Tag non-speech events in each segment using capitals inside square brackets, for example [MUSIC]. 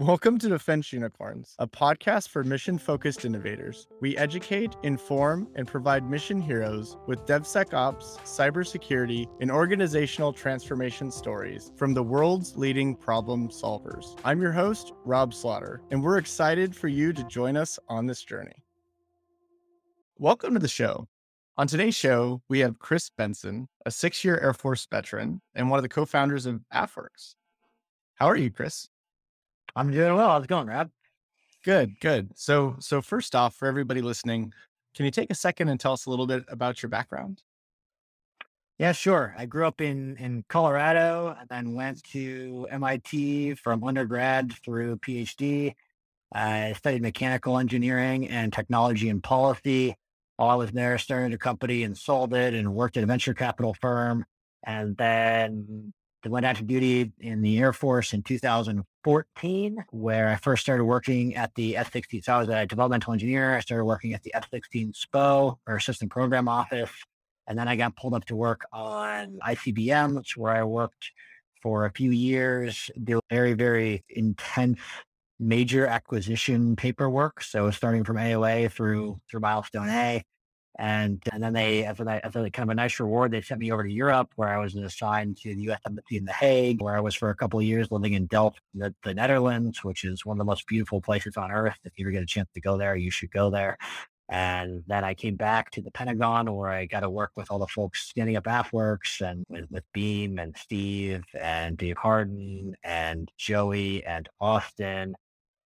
Welcome to Defense Unicorns, a podcast for mission focused innovators. We educate, inform, and provide mission heroes with DevSecOps, cybersecurity, and organizational transformation stories from the world's leading problem solvers. I'm your host, Rob Slaughter, and we're excited for you to join us on this journey. Welcome to the show. On today's show, we have Chris Benson, a six year Air Force veteran and one of the co founders of AFWERX. How are you, Chris? I'm doing well. How's it going, Rob? Good, good. So, so first off, for everybody listening, can you take a second and tell us a little bit about your background? Yeah, sure. I grew up in in Colorado and then went to MIT from undergrad through PhD. I studied mechanical engineering and technology and policy. While I was there, started a company and sold it and worked at a venture capital firm. And then went out to duty in the Air Force in 2014, where I first started working at the F-16. So I was a developmental engineer. I started working at the F-16 SPO, or Assistant Program Office. And then I got pulled up to work on ICBM, which where I worked for a few years, did very, very intense major acquisition paperwork. So starting from AOA through through milestone A. And and then they, as a, as a kind of a nice reward, they sent me over to Europe, where I was assigned to the U.S. Embassy in The Hague, where I was for a couple of years living in Delft, the, the Netherlands, which is one of the most beautiful places on earth. If you ever get a chance to go there, you should go there. And then I came back to the Pentagon, where I got to work with all the folks standing up AFWERX and with, with Beam and Steve and Dave Harden and Joey and Austin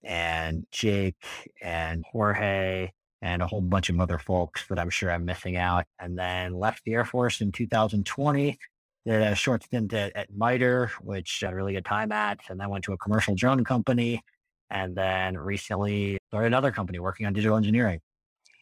and Jake and Jorge and a whole bunch of other folks that I'm sure I'm missing out. And then left the Air Force in 2020. Did a short stint at, at MITRE, which I had a really good time at, and then went to a commercial drone company. And then recently started another company working on digital engineering.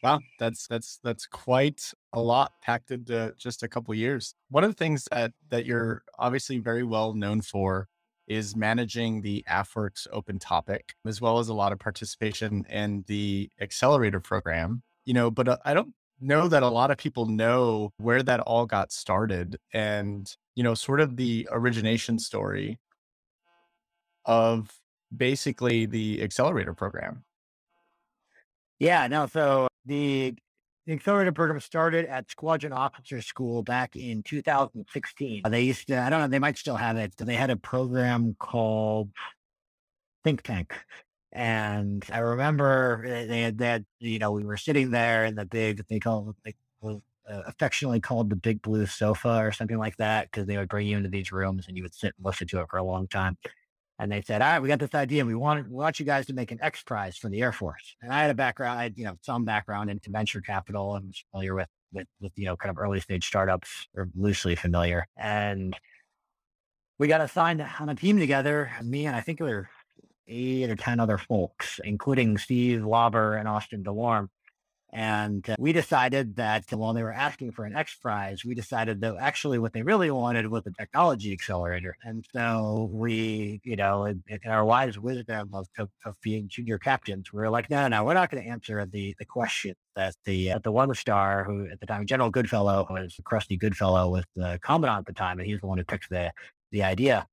Wow, that's that's that's quite a lot packed into just a couple years. One of the things that that you're obviously very well known for is managing the AFWERX open topic, as well as a lot of participation in the accelerator program. You know, but uh, I don't know that a lot of people know where that all got started and, you know, sort of the origination story of basically the accelerator program. Yeah, no. So the the accelerator program started at Squadron Officer School back in 2016. They used to, I don't know, they might still have it. They had a program called Think Tank. And I remember they had that, you know, we were sitting there in the big, they call it, they uh, affectionately called the big blue sofa or something like that, because they would bring you into these rooms and you would sit and listen to it for a long time and they said, "All right, we got this idea. And we want we want you guys to make an X Prize for the Air Force." And I had a background, I had, you know, some background into venture capital and was familiar with with with you know kind of early stage startups or loosely familiar. And we got assigned on a team together, me and I think there were eight or ten other folks, including Steve Lauber and Austin DeLorme. And uh, we decided that while they were asking for an X Prize, we decided that actually what they really wanted was a technology accelerator. And so we, you know, in, in our wise wisdom of, of, of, being junior captains, we were like, no, no, we're not going to answer the the question that the uh, the one star who at the time General Goodfellow was Krusty Goodfellow was the commandant at the time, and he's the one who picked the the idea.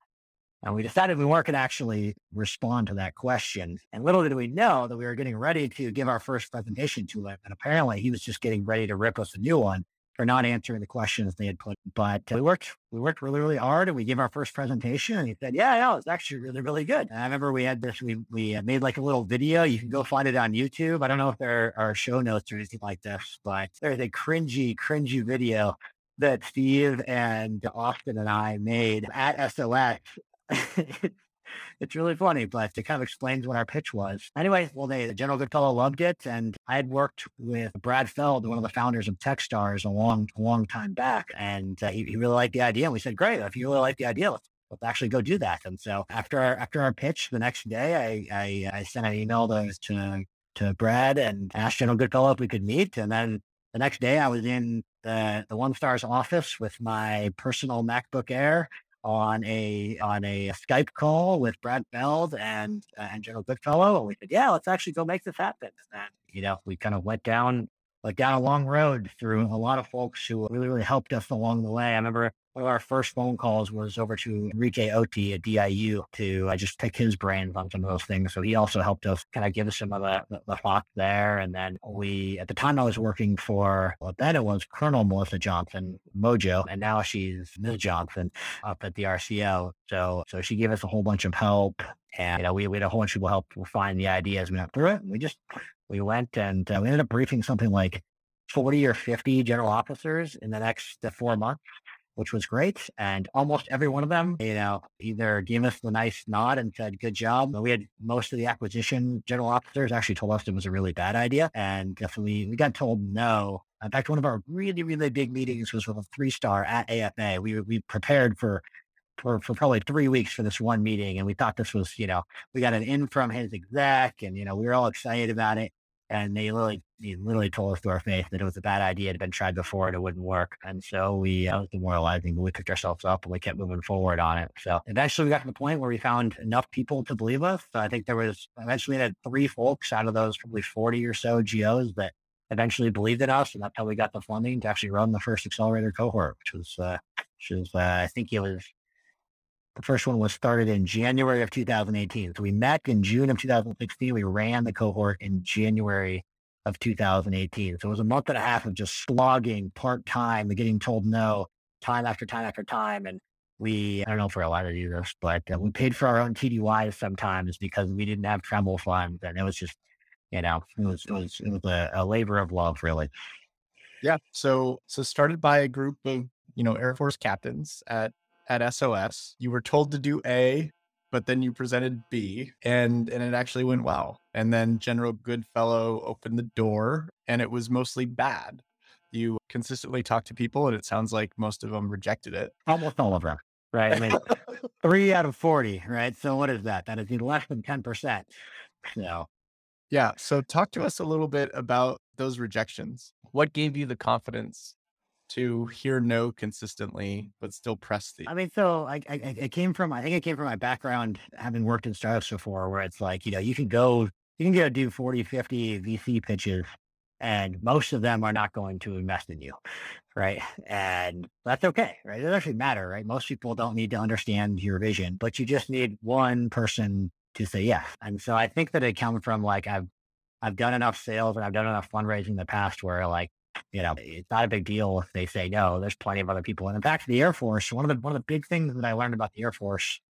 And we decided we weren't going to actually respond to that question. And little did we know that we were getting ready to give our first presentation to him. And apparently he was just getting ready to rip us a new one for not answering the questions they had put. But uh, we worked, we worked really, really hard and we gave our first presentation and he said, yeah, yeah, it's actually really, really good. And I remember we had this, we, we uh, made like a little video. You can go find it on YouTube. I don't know if there are show notes or anything like this, but there's a cringy, cringy video that Steve and Austin and I made at SOS [LAUGHS] it's really funny, but it kind of explains what our pitch was. Anyway, well, they, the General Goodfellow loved it. And I had worked with Brad Feld, one of the founders of Techstars, a long, long time back. And uh, he, he, really liked the idea. And we said, great, if you really like the idea, let's, let's actually go do that. And so after our, after our pitch the next day, I, I, I sent an email to, to, to Brad and asked General Goodfellow if we could meet. And then the next day I was in the, the One Star's office with my personal MacBook Air on a on a Skype call with Brad Feld and uh, and General Goodfellow, and we said, "Yeah, let's actually go make this happen." And you know, we kind of went down went down a long road through a lot of folks who really really helped us along the way. I remember one of our first phone calls was over to Enrique Oti at DIU to uh, just pick his brains on some of those things. So he also helped us kind of give us some of the, the, the thoughts there. And then we, at the time I was working for, well, then it was Colonel Melissa Johnson, Mojo, and now she's Ms. Johnson up at the RCO. So, so she gave us a whole bunch of help. And, you know, we, we had a whole bunch of people help refine the ideas. We went through it. And we just, we went and uh, we ended up briefing something like 40 or 50 general officers in the next uh, four months which was great. And almost every one of them, you know, either gave us the nice nod and said, good job. We had most of the acquisition general officers actually told us it was a really bad idea. And definitely we got told no. In fact, one of our really, really big meetings was with a three star at AFA. We, we prepared for for, for probably three weeks for this one meeting. And we thought this was, you know, we got an in from his exec and, you know, we were all excited about it and they literally they literally told us to our face that it was a bad idea. It had been tried before and it wouldn't work. And so we uh, was demoralizing, but we picked ourselves up and we kept moving forward on it. So eventually we got to the point where we found enough people to believe us. So I think there was eventually we had three folks out of those probably 40 or so GOs that eventually believed in us. And that's how we got the funding to actually run the first accelerator cohort, which was, uh, which was, uh, I think it was the first one was started in January of 2018. So we met in June of 2016. We ran the cohort in January of 2018. So it was a month and a half of just slogging part time and getting told no time after time after time. And we, I don't know if we're allowed to do this, but uh, we paid for our own TDYs sometimes because we didn't have travel funds. And it was just, you know, it was, it was, it was a, a labor of love, really. Yeah. So, so started by a group of, you know, Air Force captains at at SOS. You were told to do A, but then you presented B and and it actually went well. And then General Goodfellow opened the door and it was mostly bad. You consistently talked to people and it sounds like most of them rejected it. Almost all of them. Right. I mean, [LAUGHS] three out of 40, right? So what is that? That is less than 10%. So yeah. So talk to us a little bit about those rejections. What gave you the confidence to hear no consistently, but still press the. I mean, so I, I, it came from, I think it came from my background having worked in startups before, where it's like, you know, you can go, you can go do 40, 50 VC pitches, and most of them are not going to invest in you. Right. And that's okay. Right. It doesn't actually matter. Right. Most people don't need to understand your vision, but you just need one person to say yes. And so I think that it comes from like, I've, I've done enough sales and I've done enough fundraising in the past where like you know, it's not a big deal if they say no. There's plenty of other people. And in fact, the Air Force, one of the one of the big things that I learned about the Air Force,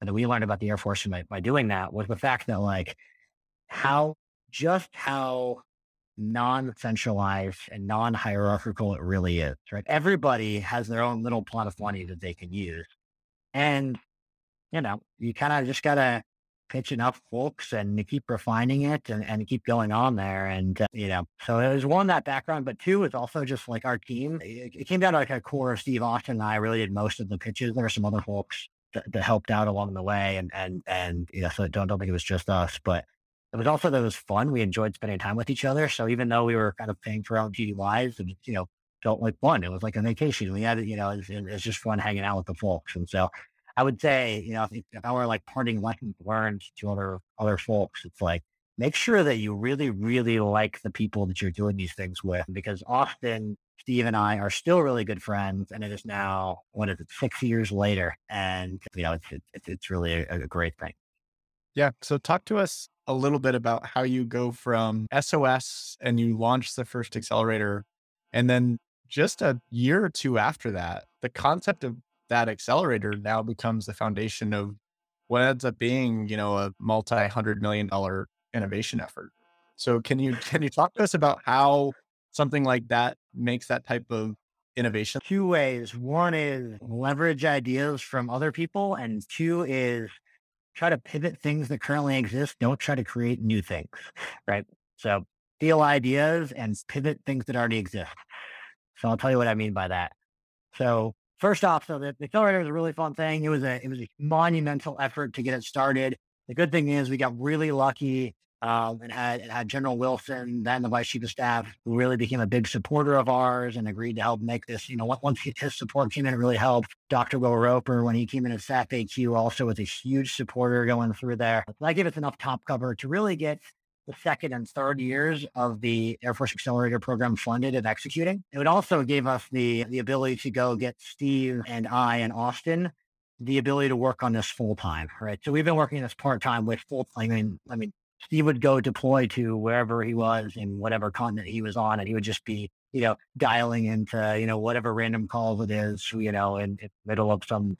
and that we learned about the Air Force by, by doing that, was the fact that like how just how non-centralized and non-hierarchical it really is. Right? Everybody has their own little pot of money that they can use, and you know, you kind of just gotta pitch enough folks and keep refining it and, and keep going on there. And, uh, you know, so it was one, that background, but two is also just like our team. It, it, came down to like a core of Steve Austin and I really did most of the pitches. There were some other folks that, that helped out along the way. And, and, and, you know, so don't, don't think it was just us, but it was also that it was fun. We enjoyed spending time with each other. So even though we were kind of paying for our own it was, you know, felt like fun. It was like a vacation. We had, you know, it's it just fun hanging out with the folks. And so I would say, you know, if, if I were like parting lessons learned to other other folks, it's like make sure that you really, really like the people that you're doing these things with, because often Steve and I are still really good friends, and it is now what is it, six years later, and you know, it's it's, it's really a, a great thing. Yeah. So talk to us a little bit about how you go from SOS and you launch the first accelerator, and then just a year or two after that, the concept of that accelerator now becomes the foundation of what ends up being, you know, a multi-hundred million dollar innovation effort. So can you can you talk to us about how something like that makes that type of innovation? Two ways. One is leverage ideas from other people, and two is try to pivot things that currently exist. Don't try to create new things. Right. So steal ideas and pivot things that already exist. So I'll tell you what I mean by that. So first off, so the, the accelerator was a really fun thing. It was a it was a monumental effort to get it started. The good thing is we got really lucky um, and had it had General Wilson, then the Vice Chief of Staff, who really became a big supporter of ours and agreed to help make this. You know, once his support came in, it really helped. Dr. Will Roper, when he came in as SAF/AQ, also was a huge supporter going through there. That gave us enough top cover to really get the second and third years of the Air Force Accelerator program funded and executing. It also gave us the the ability to go get Steve and I and Austin the ability to work on this full time, right? So we've been working this part time with full. I mean, I mean, Steve would go deploy to wherever he was in whatever continent he was on, and he would just be, you know, dialing into, you know, whatever random calls it is, you know, in, in middle of some,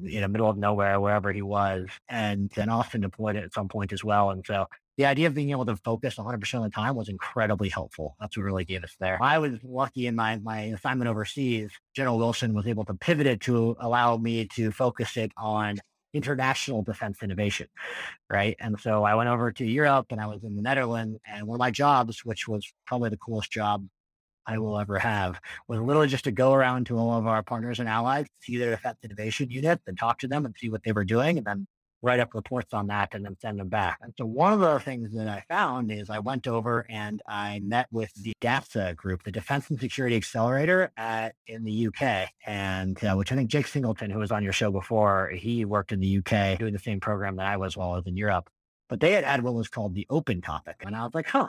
you know, middle of nowhere, wherever he was. And then Austin deployed at some point as well. And so the idea of being able to focus 100% of the time was incredibly helpful. That's what really gave us there. I was lucky in my, my assignment overseas. General Wilson was able to pivot it to allow me to focus it on international defense innovation, right? And so I went over to Europe and I was in the Netherlands. And one of my jobs, which was probably the coolest job I will ever have, was literally just to go around to all of our partners and allies, see their defense innovation unit, and talk to them and see what they were doing, and then write up reports on that and then send them back. And so one of the things that I found is I went over and I met with the DASA group, the Defense and Security Accelerator at in the UK, and uh, which I think Jake Singleton, who was on your show before, he worked in the UK doing the same program that I was while I was in Europe. But they had had what was called the open topic. And I was like, huh,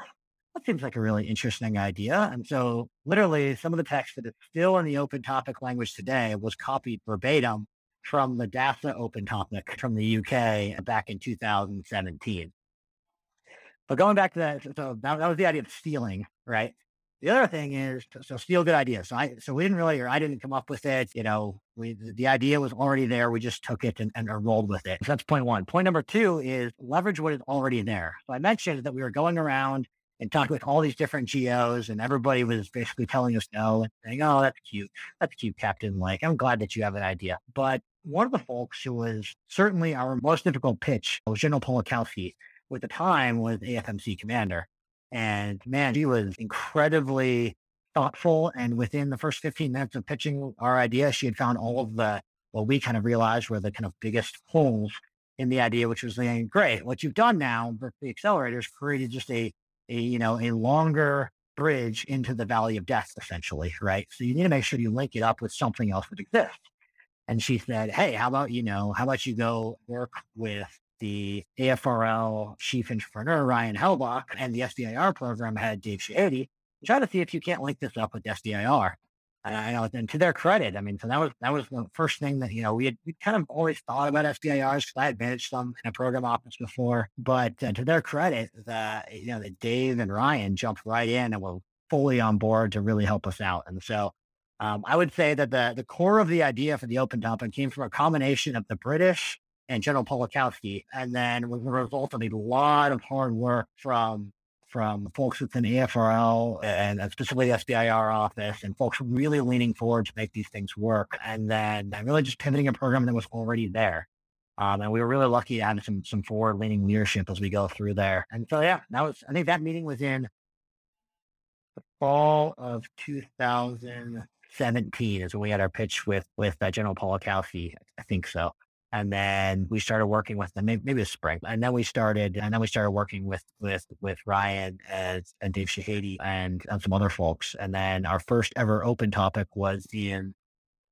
that seems like a really interesting idea. And so literally some of the text that is still in the open topic language today was copied verbatim from the DASA open topic from the UK back in 2017. But going back to that, so that, that was the idea of stealing, right? The other thing is, so steal good ideas. So I, so we didn't really, or I didn't come up with it. You know, we, the idea was already there. We just took it and, and rolled with it. So that's point one. Point number two is leverage what is already there. So I mentioned that we were going around and talked with all these different GOs, and everybody was basically telling us no and saying, "Oh, that's cute, that's cute, Captain." Like, I'm glad that you have an idea, but one of the folks who was certainly our most difficult pitch was General Pawlikowski, who at the time was AFMC commander. And man, she was incredibly thoughtful. And within the first 15 minutes of pitching our idea, she had found all of the, what we kind of realized were the kind of biggest holes in the idea, which was saying, great, what you've done now for the accelerators created just a, a, you know, a longer bridge into the valley of death, essentially, right? So you need to make sure you link it up with something else that exists. And she said, Hey, how about, you know, how about you go work with the AFRL chief entrepreneur, Ryan Helbach, and the SBIR program head, Dave Shahady, try to see if you can't link this up with SBIR. And I know, and to their credit, I mean, so that was that was the first thing that you know we had we kind of always thought about SBIRs because I had managed some in a program office before. But uh, to their credit, the you know that Dave and Ryan jumped right in and were fully on board to really help us out. And so um, I would say that the, the core of the idea for the open topic came from a combination of the British and General Pawlikowski, and then was the result of a lot of hard work from from folks within AFRL and specifically the SBIR office and folks really leaning forward to make these things work. And then really just pivoting a program that was already there. Um, and we were really lucky to have some some forward leaning leadership as we go through there. And so yeah, that was I think that meeting was in the fall of 2000. 17 is when we had our pitch with with uh, General Pawlikowski. I think so. And then we started working with them, maybe, maybe a spring. And then we started, and then we started working with with with Ryan and, and Dave Shahady and, and some other folks. And then our first ever open topic was in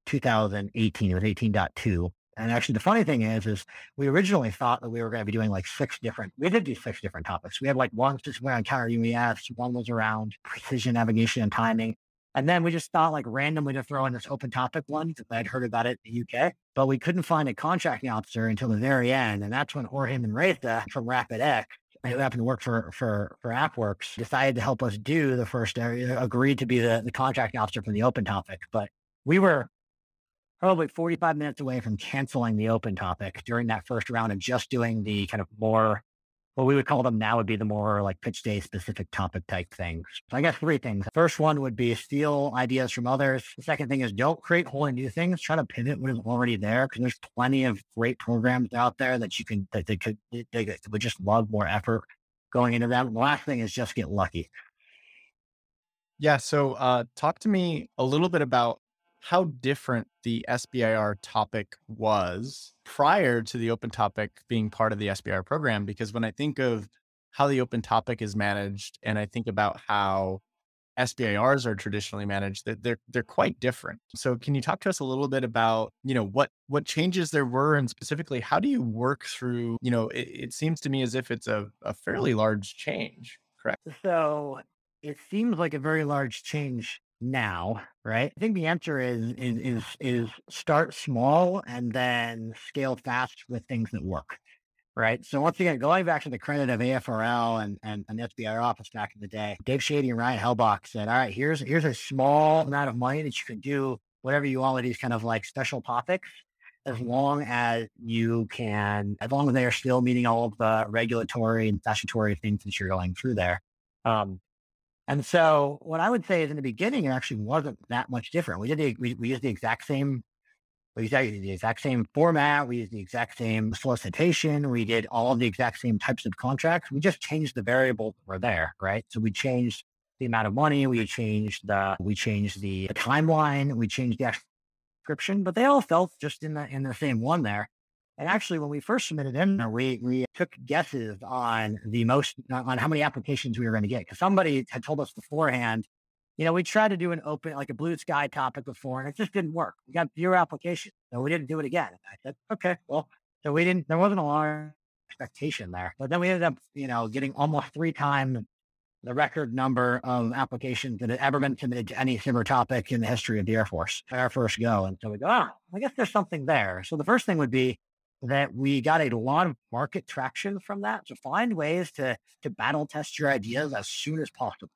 2018. It was 18.2. And actually, the funny thing is, is we originally thought that we were going to be doing like six different. We did do six different topics. We had like one specifically on counter UAS, one was around precision navigation and timing, and then we just thought like randomly to throw in this open topic one because I'd heard about it in the UK, but we couldn't find a contracting officer until the very end. And that's when Jorge Manresa from Rapid X, who happened to work for, for, for AFWERX, decided to help us do the first area, agreed to be the, the contracting officer for the open topic. But we were probably 45 minutes away from canceling the open topic during that first round and just doing the kind of more what we would call them now would be the more like pitch day specific topic type things. So I guess three things. First one would be steal ideas from others. The second thing is don't create wholly new things. Try to pivot what is already there because there's plenty of great programs out there that you can that they could they, they would just love more effort going into them. The last thing is just get lucky. Yeah. So uh, talk to me a little bit about how different the SBIR topic was prior to the open topic being part of the SBIR program. Because when I think of how the open topic is managed, and I think about how SBIRs are traditionally managed, they're they're quite different. So can you talk to us a little bit about, you know, what what changes there were and specifically how do you work through, you know, it, it seems to me as if it's a, a fairly large change, correct? So it seems like a very large change now, right? I think the answer is is is is start small and then scale fast with things that work right? So once again, going back to the credit of AFRL and, and, and SBIR office back in the day, Dave Shahady and Ryan Helbach said, all right, here's, here's a small amount of money that you can do whatever you want with these kind of like special topics, as long as you can, as long as they are still meeting all of the regulatory and statutory things that you're going through there. Um, and so what I would say is in the beginning, it actually wasn't that much different. We did the, we, we used the exact same we used the exact same format. We used the exact same solicitation. We did all the exact same types of contracts. We just changed the variables that were there, right? So we changed the amount of money. We changed the we changed the, the timeline. We changed the description, but they all felt just in the in the same one there. And actually, when we first submitted in, we we took guesses on the most on how many applications we were going to get because somebody had told us beforehand you know, we tried to do an open, like a blue sky topic before, and it just didn't work. We got zero applications, so we didn't do it again. I said, okay, well, so we didn't. There wasn't a large expectation there, but then we ended up, you know, getting almost three times the record number of applications that had ever been submitted to any similar topic in the history of the Air Force. Our first go, and so we go, oh, I guess there's something there. So the first thing would be that we got a lot of market traction from that. So find ways to to battle test your ideas as soon as possible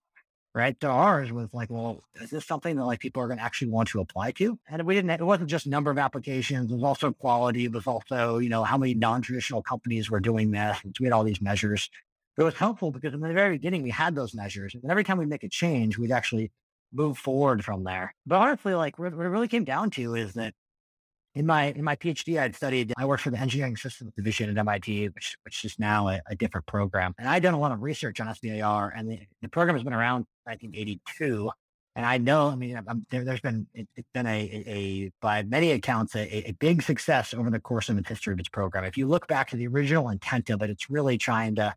right? To ours was like, well, is this something that like people are going to actually want to apply to? And we didn't, it wasn't just number of applications. It was also quality. It was also, you know, how many non-traditional companies were doing this. And so we had all these measures. It was helpful because in the very beginning, we had those measures. And every time we make a change, we'd actually move forward from there. But honestly, like what it really came down to is that in my in my PhD, I'd studied. I worked for the engineering systems division at MIT, which which is now a, a different program. And I'd done a lot of research on SBIR, and the, the program has been around 1982. And I know, I mean, there, has been it, has been a, a, by many accounts a, a, big success over the course of the history of its program. If you look back to the original intent of it, it's really trying to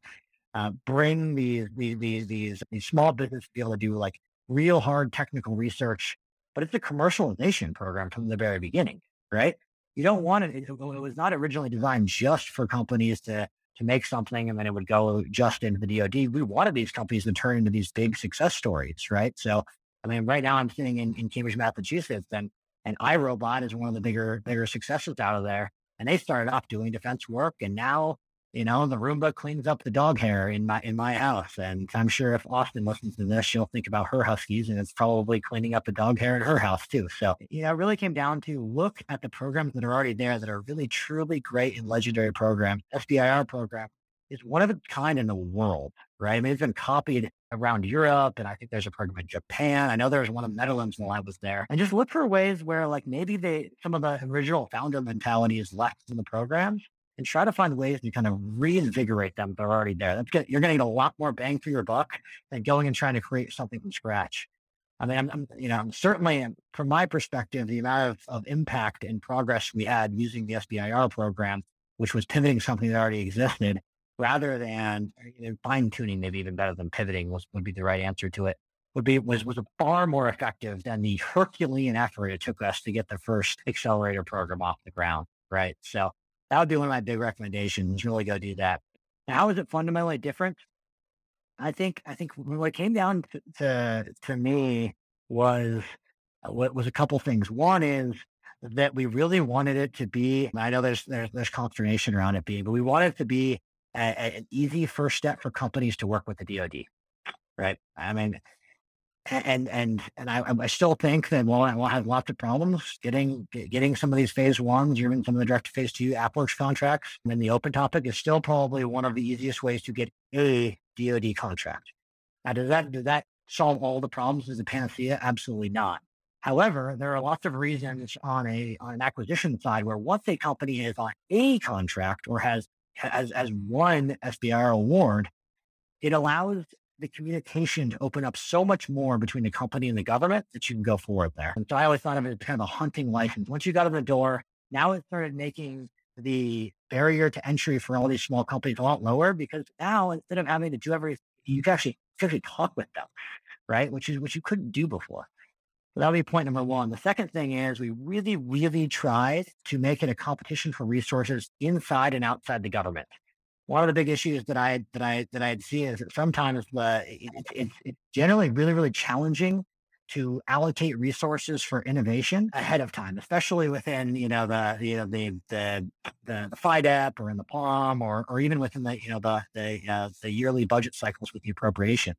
uh, bring these, these these these these small businesses to be able to do like real hard technical research. But it's a commercialization program from the very beginning right? You don't want it. It, was not originally designed just for companies to to make something and then it would go just into the DoD. We wanted these companies to turn into these big success stories, right? So, I mean, right now I'm sitting in, in Cambridge, Massachusetts, and and iRobot is one of the bigger bigger successes out of there. And they started off doing defense work, and now you know, the Roomba cleans up the dog hair in my in my house. And I'm sure if Austin listens to this, she'll think about her huskies and it's probably cleaning up the dog hair in her house too. So, you know, it really came down to look at the programs that are already there that are really truly great and legendary programs. SBIR program is one of a kind in the world, right? I mean, it's been copied around Europe, and I think there's a program in Japan. I know there was one in the Netherlands while I was there. And just look for ways where, like, maybe they some of the original founder mentality is left in the programs, and try to find ways to kind of reinvigorate them. They're already there. You're going to get a lot more bang for your buck than going and trying to create something from scratch. I mean, I'm, I'm you know, I'm certainly um, from my perspective, the amount of, of impact and progress we had using the SBIR program, which was pivoting something that already existed, rather than you know, fine tuning, maybe even better than pivoting was would be the right answer to it. Would be was was far more effective than the Herculean effort it took us to get the first accelerator program off the ground. Right. So that would be one of my big recommendations. Really go do that. How is it fundamentally different? I think I think what came down to to, to me was uh, what was a couple things. One is that we really wanted it to be. I know there's there's, there's consternation around it being, but we wanted it to be a, a, an easy first step for companies to work with the DoD. Right. I mean, and and and I, I still think that while we'll have lots of problems getting getting some of these phase ones, even some of the direct to phase two AFWERX contracts, and then the open topic is still probably one of the easiest ways to get a DoD contract. Now, does that does that solve all the problems as a panacea? Absolutely not. However, there are lots of reasons on a on an acquisition side where once a company is on a contract or has has as one SBIR award, it allows the communication to open up so much more between the company and the government that you can go forward there. And so I always thought of it kind of a hunting license. Once you got in the door, now it started making the barrier to entry for all these small companies a lot lower because now instead of having to do everything, you can actually, you can actually talk with them. right? Which is, which you couldn't do before. So that'll be point number one. The second thing is we really, really tried to make it a competition for resources inside and outside the government. One of the big issues that I that I that I'd see is that sometimes uh, it, it, it's generally really, really challenging to allocate resources for innovation ahead of time, especially within you know the you know the the the, the FYDP or in the POM or or even within the you know the the uh, the yearly budget cycles with the appropriations.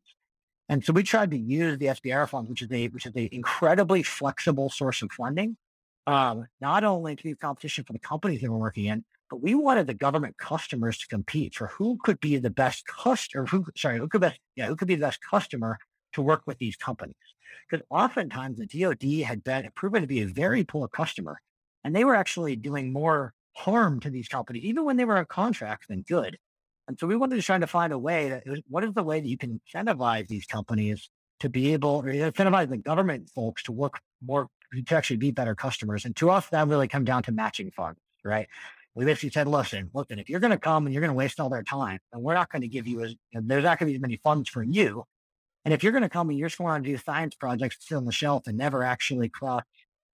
And so we tried to use the SBIR funds, which is a which is an incredibly flexible source of funding, um, not only to be competition for the companies that we're working in, but we wanted the government customers to compete for who could be the best customer, who sorry, who could best yeah, who could be the best customer to work with these companies. Because oftentimes the DoD had been proven to be a very poor customer, and they were actually doing more harm to these companies, even when they were on contract, than good. And so we wanted to try to find a way that was, what is the way that you can incentivize these companies to be able, or incentivize the government folks to work more, to actually be better customers. And to us, that really come down to matching funds, right? We basically said, listen, listen, if you're going to come and you're going to waste all their time, and we're not going to give you as, there's not going to be as many funds for you. And if you're going to come and you're just going to do science projects still on the shelf and never actually cross,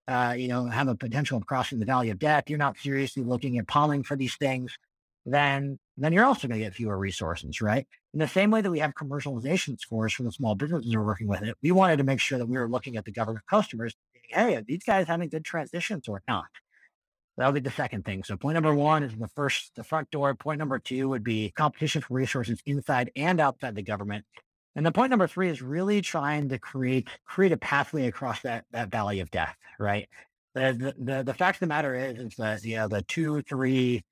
uh, you know, have a potential of crossing the valley of death, you're not seriously looking at polling for these things, then then you're also going to get fewer resources, right? In the same way that we have commercialization scores for the small businesses who are working with it, we wanted to make sure that we were looking at the government customers. Hey, are these guys having good transitions or not? That'll be the second thing. So point number one is the first, the front door. Point number two would be competition for resources inside and outside the government. And then point number three is really trying to create create a pathway across that that valley of death, right? The the the, fact of the matter is is that you know the two, three,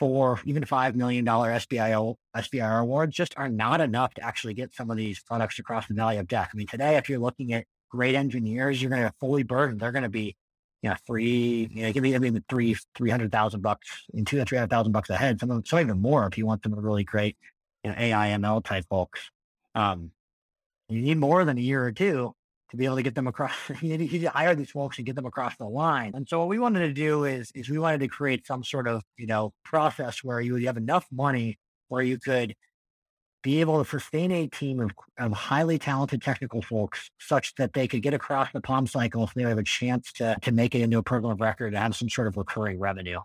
four, even five million dollar SBIO SBIR awards just are not enough to actually get some of these products across the valley of death. I mean, today, if you're looking at great engineers, you're going to fully burdened. They're going to be, you know, three, you know, it can be, I mean, three, 300,000 bucks in two to 300,000 bucks a head. Some of some even more if you want some of the really great, you know, AI ML type folks. Um, you need more than a year or two to be able to get them across. [LAUGHS] you need to hire these folks and get them across the line. And so what we wanted to do is is we wanted to create some sort of you know process where you have enough money where you could be able to sustain a team of, of highly talented technical folks such that they could get across the POM cycle if they have a chance to, to make it into a program of record and have some sort of recurring revenue.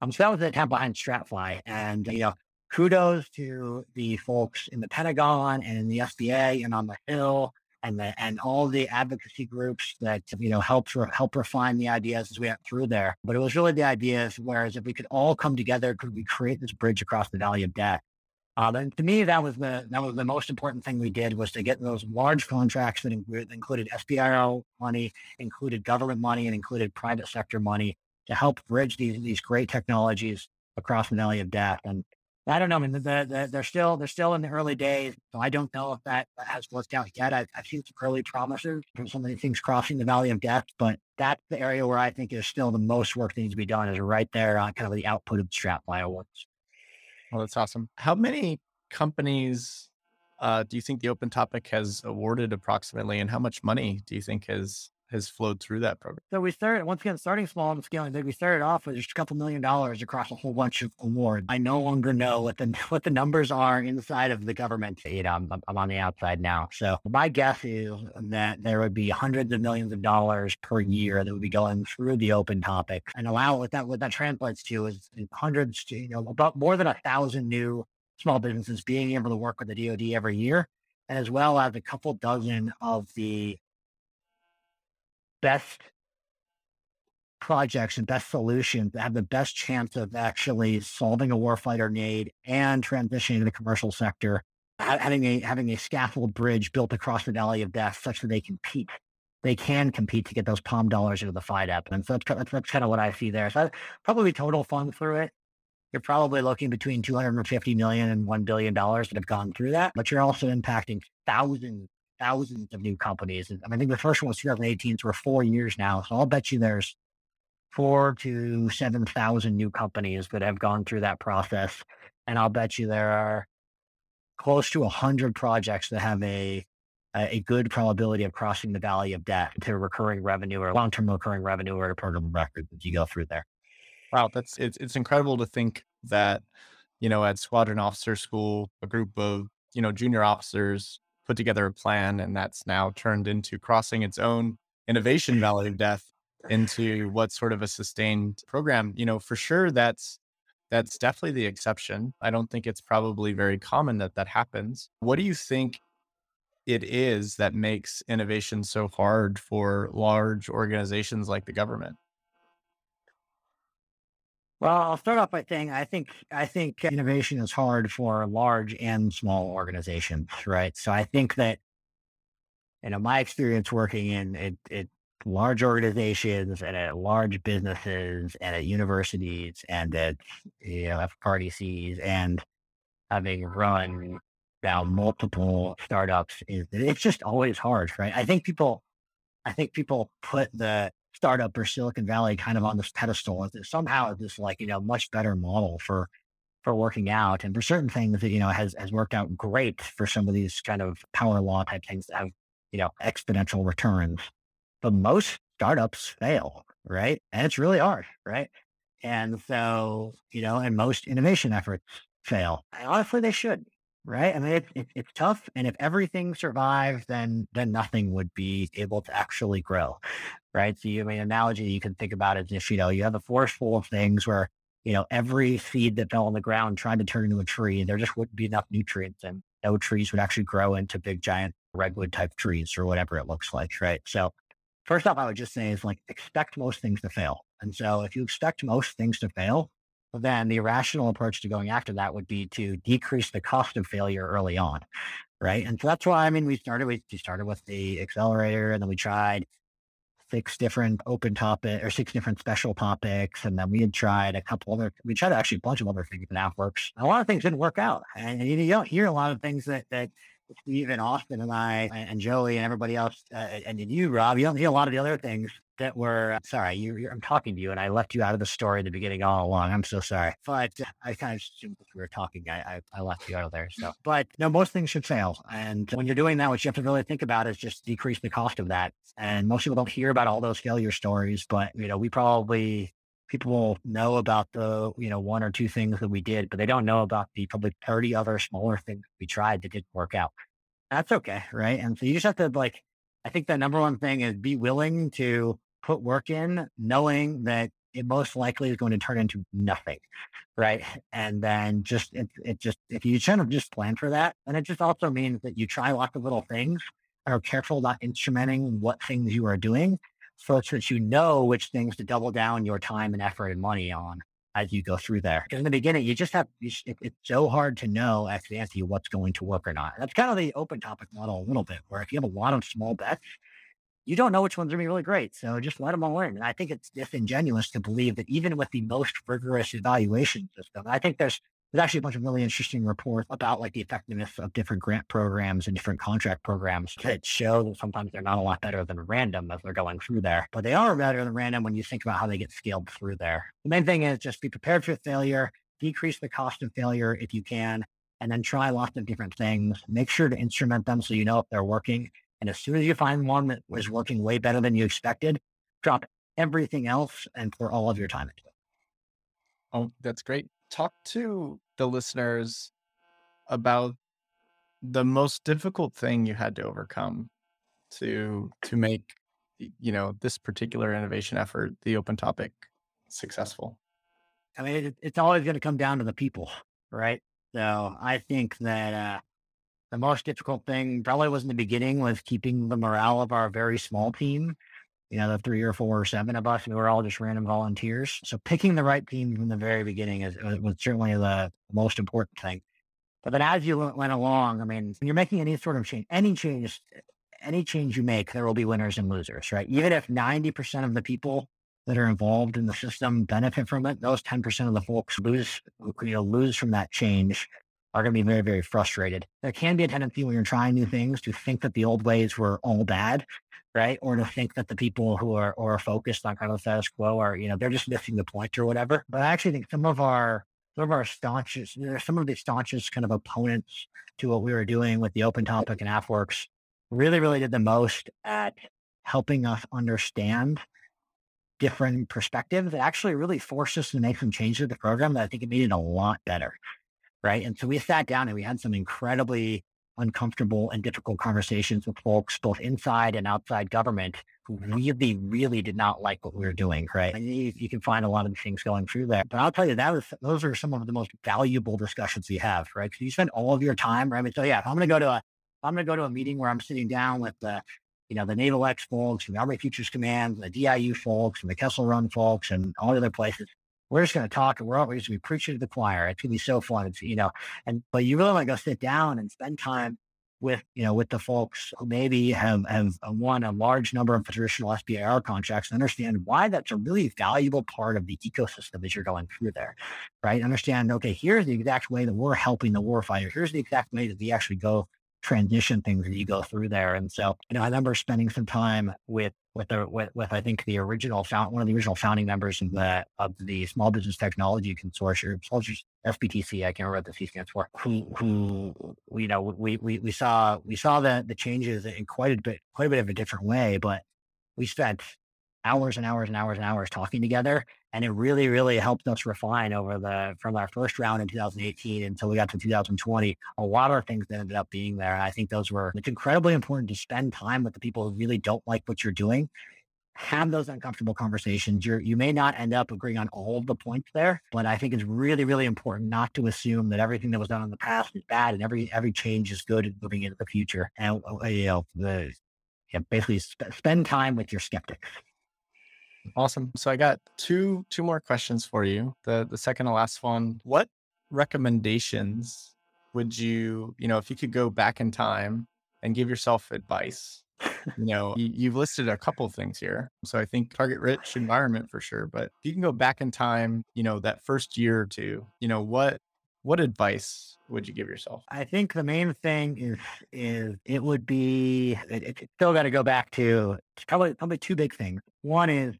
Um, so that was the intent behind STRATFI. And, you know, kudos to the folks in the Pentagon and in the SBA and on the Hill and the, and all the advocacy groups that you know help help refine the ideas as we went through there. But it was really the ideas. Whereas if we could all come together, could we create this bridge across the Valley of Death? Um, and to me, that was the that was the most important thing we did was to get those large contracts that included SBIR money, included government money, and included private sector money to help bridge these these great technologies across the Valley of Death. And I don't know. I mean, the, the, they're still they're still in the early days, so I don't know if that has worked out yet. I've, I've seen some early promises from some of the things crossing the Valley of Death, but that's the area where I think is still the most work that needs to be done. Is right there on kind of the output of the STRATFI Awards. Well, that's awesome. How many companies uh, do you think the Open Topic has awarded approximately, and how much money do you think has has flowed through that program? So we started once again starting small and scaling big. We started off with just a couple million dollars across a whole bunch of awards. I no longer know what the [LAUGHS] what the numbers are inside of the government. You know, I'm, I'm on the outside now. So my guess is that there would be hundreds of millions of dollars per year that would be going through the open topic. And allow what that what that translates to is hundreds to you know about more than a thousand new small businesses being able to work with the DoD every year, as well as a couple dozen of the best projects and best solutions that have the best chance of actually solving a warfighter need and transitioning to the commercial sector, having a having a scaffold bridge built across the valley of death such that they compete. They can compete to get those POM dollars into the FYDP. And so that's, that's, that's kind of what I see there. So probably total fund through it. You're probably looking between 250 million and $1 billion that have gone through that, but you're also impacting thousands thousands of new companies. I, mean, I think the first one was 2018, so we're four years now. So I'll bet you there's four to 7,000 new companies that have gone through that process. And I'll bet you there are close to 100 projects that have a, a good probability of crossing the valley of death to recurring revenue or long-term recurring revenue or a program record as you go through there. Wow, that's it's it's incredible to think that, you know, at squadron officer school, a group of, you know, junior officers put together a plan, and that's now turned into crossing its own innovation valley of death into what sort of a sustained program. You know, for sure, that's that's definitely the exception. I don't think it's probably very common that that happens. What do you think it is that makes innovation so hard for large organizations like the government? Well, I'll start off by saying I think I think innovation is hard for large and small organizations, right? So I think that you know my experience working in it, it large organizations and at large businesses and at universities and at you know FRDCs and having run now multiple startups is it's just always hard, right? I think people I think people put the startup or Silicon Valley kind of on this pedestal. Somehow this like, you know, much better model for for working out and for certain things that, you know, has has worked out great for some of these kind of power law type things that have, you know, exponential returns. But most startups fail, right? And it's really hard, right? And so, you know, and most innovation efforts fail. And honestly, they should right? I mean, it, it, it's tough, and if everything survived, then then nothing would be able to actually grow, right? So, you I mean, an analogy you can think about is if you know you have a forest full of things where you know every seed that fell on the ground tried to turn into a tree, there just wouldn't be enough nutrients, and no trees would actually grow into big giant redwood type trees or whatever it looks like, right? So, first off, I would just say is like expect most things to fail, and so if you expect most things to fail, then the rational approach to going after that would be to decrease the cost of failure early on. Right. And so that's why, I mean, we started, we started with the accelerator and then we tried six different open topic or six different special topics. And then we had tried a couple other, we tried actually a bunch of other things in AFWERX. A lot of things didn't work out. And you don't hear a lot of things that, that Steve and Austin and I and Joey and everybody else, uh, and you, Rob, you don't hear a lot of the other things that were uh, sorry. You, I'm talking to you, and I left you out of the story at the beginning all along. I'm so sorry, but uh, I kind of assumed we were talking. I, I, I left you out of there. So, but no, most things should fail, and when you're doing that, what you have to really think about is just decrease the cost of that. And most people don't hear about all those failure stories, but you know, we probably people know about the you know one or two things that we did, but they don't know about the probably 30 other smaller things we tried that didn't work out. That's okay, right? And so you just have to like. I think the number one thing is be willing to put work in, knowing that it most likely is going to turn into nothing, right? And then just it, it just if you kind of just plan for that, and it just also means that you try lots of little things and are careful about instrumenting what things you are doing, so that you know which things to double down your time and effort and money on as you go through there. Because in the beginning, you just have you, it, it's so hard to know ante what's going to work or not. That's kind of the open topic model a little bit, where if you have a lot of small bets, you don't know which one's going to be really great. So just let them all in. And I think it's disingenuous to believe that even with the most rigorous evaluation system, I think there's there's actually a bunch of really interesting reports about like the effectiveness of different grant programs and different contract programs that show that sometimes they're not a lot better than random as they're going through there, but they are better than random when you think about how they get scaled through there. The main thing is just be prepared for failure, decrease the cost of failure if you can, and then try lots of different things. Make sure to instrument them so you know if they're working and as soon as you find one that was working way better than you expected, drop everything else and pour all of your time into it. Oh, that's great. Talk to the listeners about the most difficult thing you had to overcome to to make you know this particular innovation effort the open topic successful i mean it, it's always going to come down to the people right so i think that uh the most difficult thing probably was in the beginning was keeping the morale of our very small team. You know, the three or four or seven of us, we were all just random volunteers. So picking the right team from the very beginning is, uh, was certainly the most important thing. But then as you went along, I mean, when you're making any sort of change, any change, any change you make, there will be winners and losers, right? Even if 90% of the people that are involved in the system benefit from it, those 10% of the folks lose, you know, lose from that change are going to be very, very frustrated. There can be a tendency when you're trying new things to think that the old ways were all bad, right? Or to think that the people who are or are focused on kind of the status quo are, you know, they're just missing the point or whatever. But I actually think some of our some of our staunchest, some of the staunchest kind of opponents to what we were doing with the open topic and AFWERX really, really did the most at helping us understand different perspectives that actually really forced us to make some changes to the program that I think it made it a lot better right? And so we sat down and we had some incredibly uncomfortable and difficult conversations with folks both inside and outside government who mm-hmm. really, really did not like what we were doing. Right. And you, you can find a lot of things going through there. But I'll tell you, that was, those are some of the most valuable discussions we have. Right. Because you spend all of your time. Right. So yeah, if I'm going to go to a, I'm going to go to a meeting where I'm sitting down with the, you know, the Naval X folks and the Army Futures Command, the DIU folks and the Kessel Run folks and all the other places. We're just going to talk and we're always going to be preaching to the choir. It's going to be so fun. It's, you know, and, but you really want to go sit down and spend time with, you know, with the folks who maybe have, have uh, won a large number of traditional SBIR contracts and understand why that's a really valuable part of the ecosystem as you're going through there, right? Understand, okay, here's the exact way that we're helping the warfighter. Here's the exact way that we actually go transition things that you go through there. And so, you know, I remember spending some time with with the with, with I think the original found one of the original founding members of the of the Small Business Technology Consortium, SBTC, I can't remember what the C stands for, who who you know we we we saw we saw the the changes in quite a bit quite a bit of a different way, but we spent hours and hours and hours and hours talking together. And it really, really helped us refine over the from our first round in 2018 until we got to 2020. A lot of things that ended up being there. I think those were it's incredibly important to spend time with the people who really don't like what you're doing. Have those uncomfortable conversations. You're, you may not end up agreeing on all the points there, but I think it's really, really important not to assume that everything that was done in the past is bad and every every change is good moving into the future. And uh, you know, the yeah, basically sp- spend time with your skeptics. Awesome. So I got two two more questions for you. The the second and last one. What recommendations would you, you know, if you could go back in time and give yourself advice? you [LAUGHS] know, you, have listed a couple of things here. So I think target rich environment for sure. But if you can go back in time, you know, that first year or two, you know, what what advice would you give yourself? I think the main thing is is it would be it, it still got to go back to probably probably two big things. One is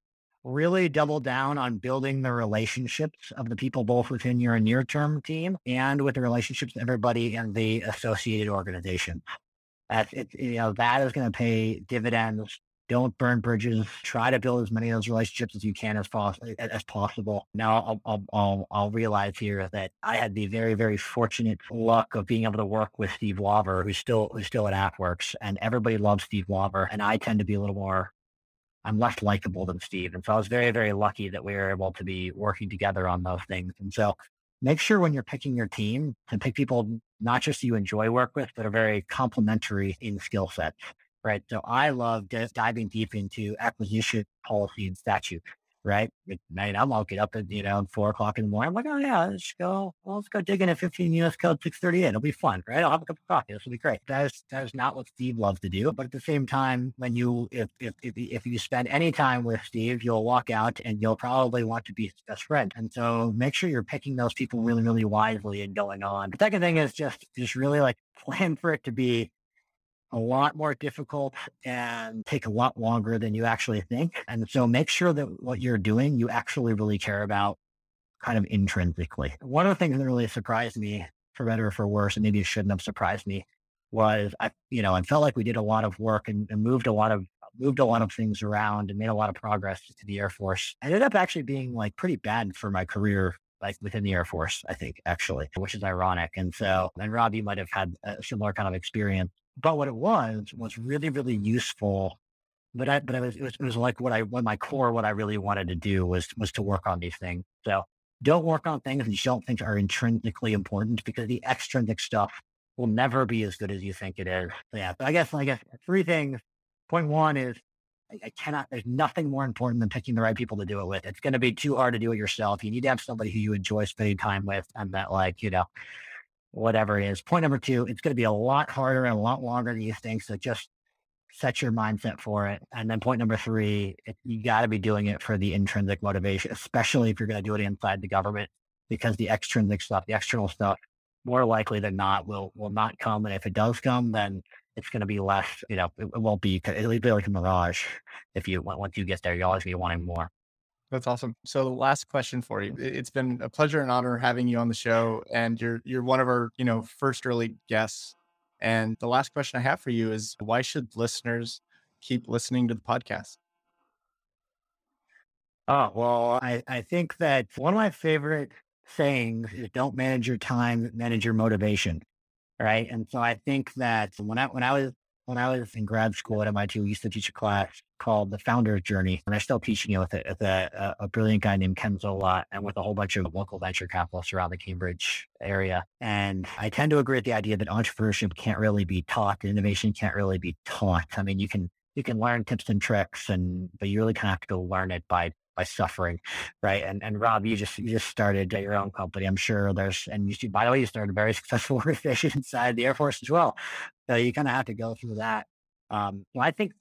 really double down on building the relationships of the people both within your near term team and with the relationships with everybody in the associated organization. That's it, you know, that is going to pay dividends. Don't burn bridges. Try to build as many of those relationships as you can as, pos- as possible. Now, I'll, I'll, I'll, I'll realize here that I had the very, very fortunate luck of being able to work with Steve Lauver, who's still who's still at AFWERX, and everybody loves Steve Lauver, and I tend to be a little more I'm less likable than Steve. And so I was very, very lucky that we were able to be working together on those things. And so make sure when you're picking your team to pick people not just you enjoy work with, but are very complementary in skill sets. Right. So I love diving deep into acquisition policy and statute right? Man, I'm all get up at, you know, four o'clock in the morning. I'm like, oh yeah, let's go, well, let's go dig in at 15 US code 638. It'll be fun, right? I'll have a cup of coffee. This will be great. That is, that is not what Steve loves to do. But at the same time, when you, if, if, if, if you spend any time with Steve, you'll walk out and you'll probably want to be his best friend. And so make sure you're picking those people really, really wisely and going on. The second thing is just, just really like [LAUGHS] plan for it to be a lot more difficult and take a lot longer than you actually think. And so make sure that what you're doing, you actually really care about kind of intrinsically. One of the things that really surprised me, for better or for worse, and maybe it shouldn't have surprised me, was I, you know, I felt like we did a lot of work and, and moved a lot of moved a lot of things around and made a lot of progress to the Air Force. I ended up actually being like pretty bad for my career like within the Air Force, I think, actually, which is ironic. And so, and Rob, you might have had a similar kind of experience. But what it was was really, really useful. But I, but it was, it was, it was like what I, what my core, what I really wanted to do was, was to work on these things. So don't work on things that you don't think are intrinsically important because the extrinsic stuff will never be as good as you think it is. So yeah, but I guess, I guess three things. Point one is I, I cannot, there's nothing more important than picking the right people to do it with. It's going to be too hard to do it yourself. You need to have somebody who you enjoy spending time with and that like, you know, whatever it is. Point number two, it's going to be a lot harder and a lot longer than you think. So just set your mindset for it. And then point number three, it, you got to be doing it for the intrinsic motivation, especially if you're going to do it inside the government, because the extrinsic stuff, the external stuff, more likely than not will will not come. And if it does come, then it's going to be less. You know, it, it won't be. It'll be like a mirage. If you once you get there, you'll always be wanting more. That's awesome. So the last question for you. It's been a pleasure and honor having you on the show and you're you're one of our, you know, first early guests. And the last question I have for you is why should listeners keep listening to the podcast? Oh, well, I, I think that one of my favorite sayings is don't manage your time, manage your motivation. right? And so I think that when I when I was when I was in grad school at MIT, we used to teach a class called the Founder's Journey, and I'm still teaching it with a, with a, a brilliant guy named Ken Zolot and with a whole bunch of local venture capitalists around the Cambridge area. And I tend to agree with the idea that entrepreneurship can't really be taught, innovation can't really be taught. I mean, you can you can learn tips and tricks, and but you really kind of have to go learn it by by suffering, right? And and Rob, you just you just started your own company. I'm sure there's and you by the way, you started a very [LAUGHS] successful organization inside the Air Force as well. So you kind of have to go through that. Um, well, I think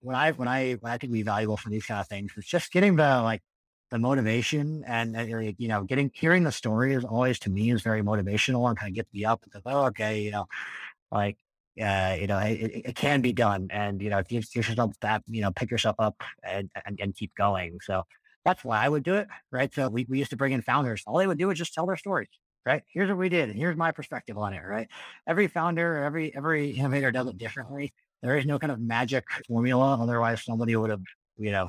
when I when I when I think we valuable for these kind of things, it's just getting the like the motivation and, and you know getting hearing the story is always to me is very motivational and kind of gets me up and oh okay you know like uh, you know, it, it, can be done. And, you know, if you give yourself that, you know, pick yourself up and, and, and, keep going. So that's why I would do it. Right. So we, we used to bring in founders. All they would do is just tell their stories. Right. Here's what we did. And here's my perspective on it. Right. Every founder, every, every innovator does it differently. There is no kind of magic formula. Otherwise somebody would have you know,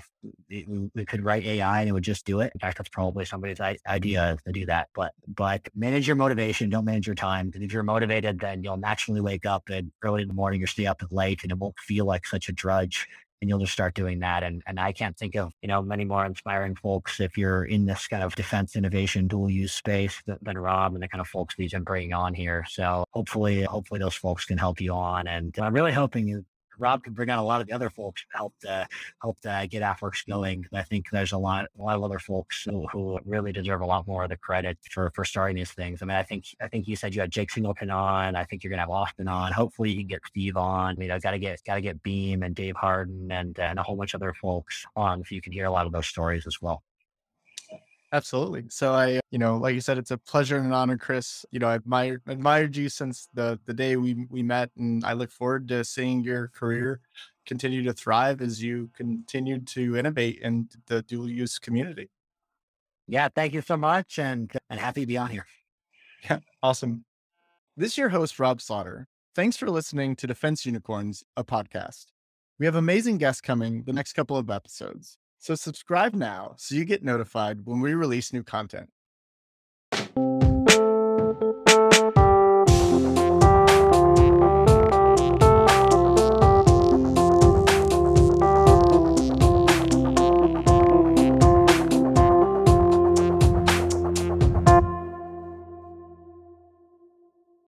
we, we, could write AI and it would just do it. In fact, that's probably somebody's idea to do that. But but manage your motivation. Don't manage your time. Because if you're motivated, then you'll naturally wake up and early in the morning or stay up late, and it won't feel like such a drudge. And you'll just start doing that. And and I can't think of you know many more inspiring folks if you're in this kind of defense innovation dual use space than, Rob and the kind of folks that he's been bringing on here. So hopefully hopefully those folks can help you on. And I'm really hoping Rob can bring on a lot of the other folks to help to get AFWERX going. I think there's a lot a lot of other folks who, who, really deserve a lot more of the credit for for starting these things. I mean, I think I think you said you had Jake Singleton on. I think you're gonna have Austin on. Hopefully, you can get Steve on. I mean, I got to get got to get Beam and Dave Harden and and a whole bunch of other folks on so you can hear a lot of those stories as well. Absolutely. So I, you know, like you said, it's a pleasure and an honor, Chris. You know, I've admired, admired you since the the day we we met, and I look forward to seeing your mm-hmm. career continue to thrive as you continue to innovate in the dual use community. Yeah, thank you so much, and and happy to be on here. Yeah, awesome. This is your host, Rob Slaughter. Thanks for listening to Defense Unicorns, a podcast. We have amazing guests coming the next couple of episodes. So subscribe now so you get notified when we release new content.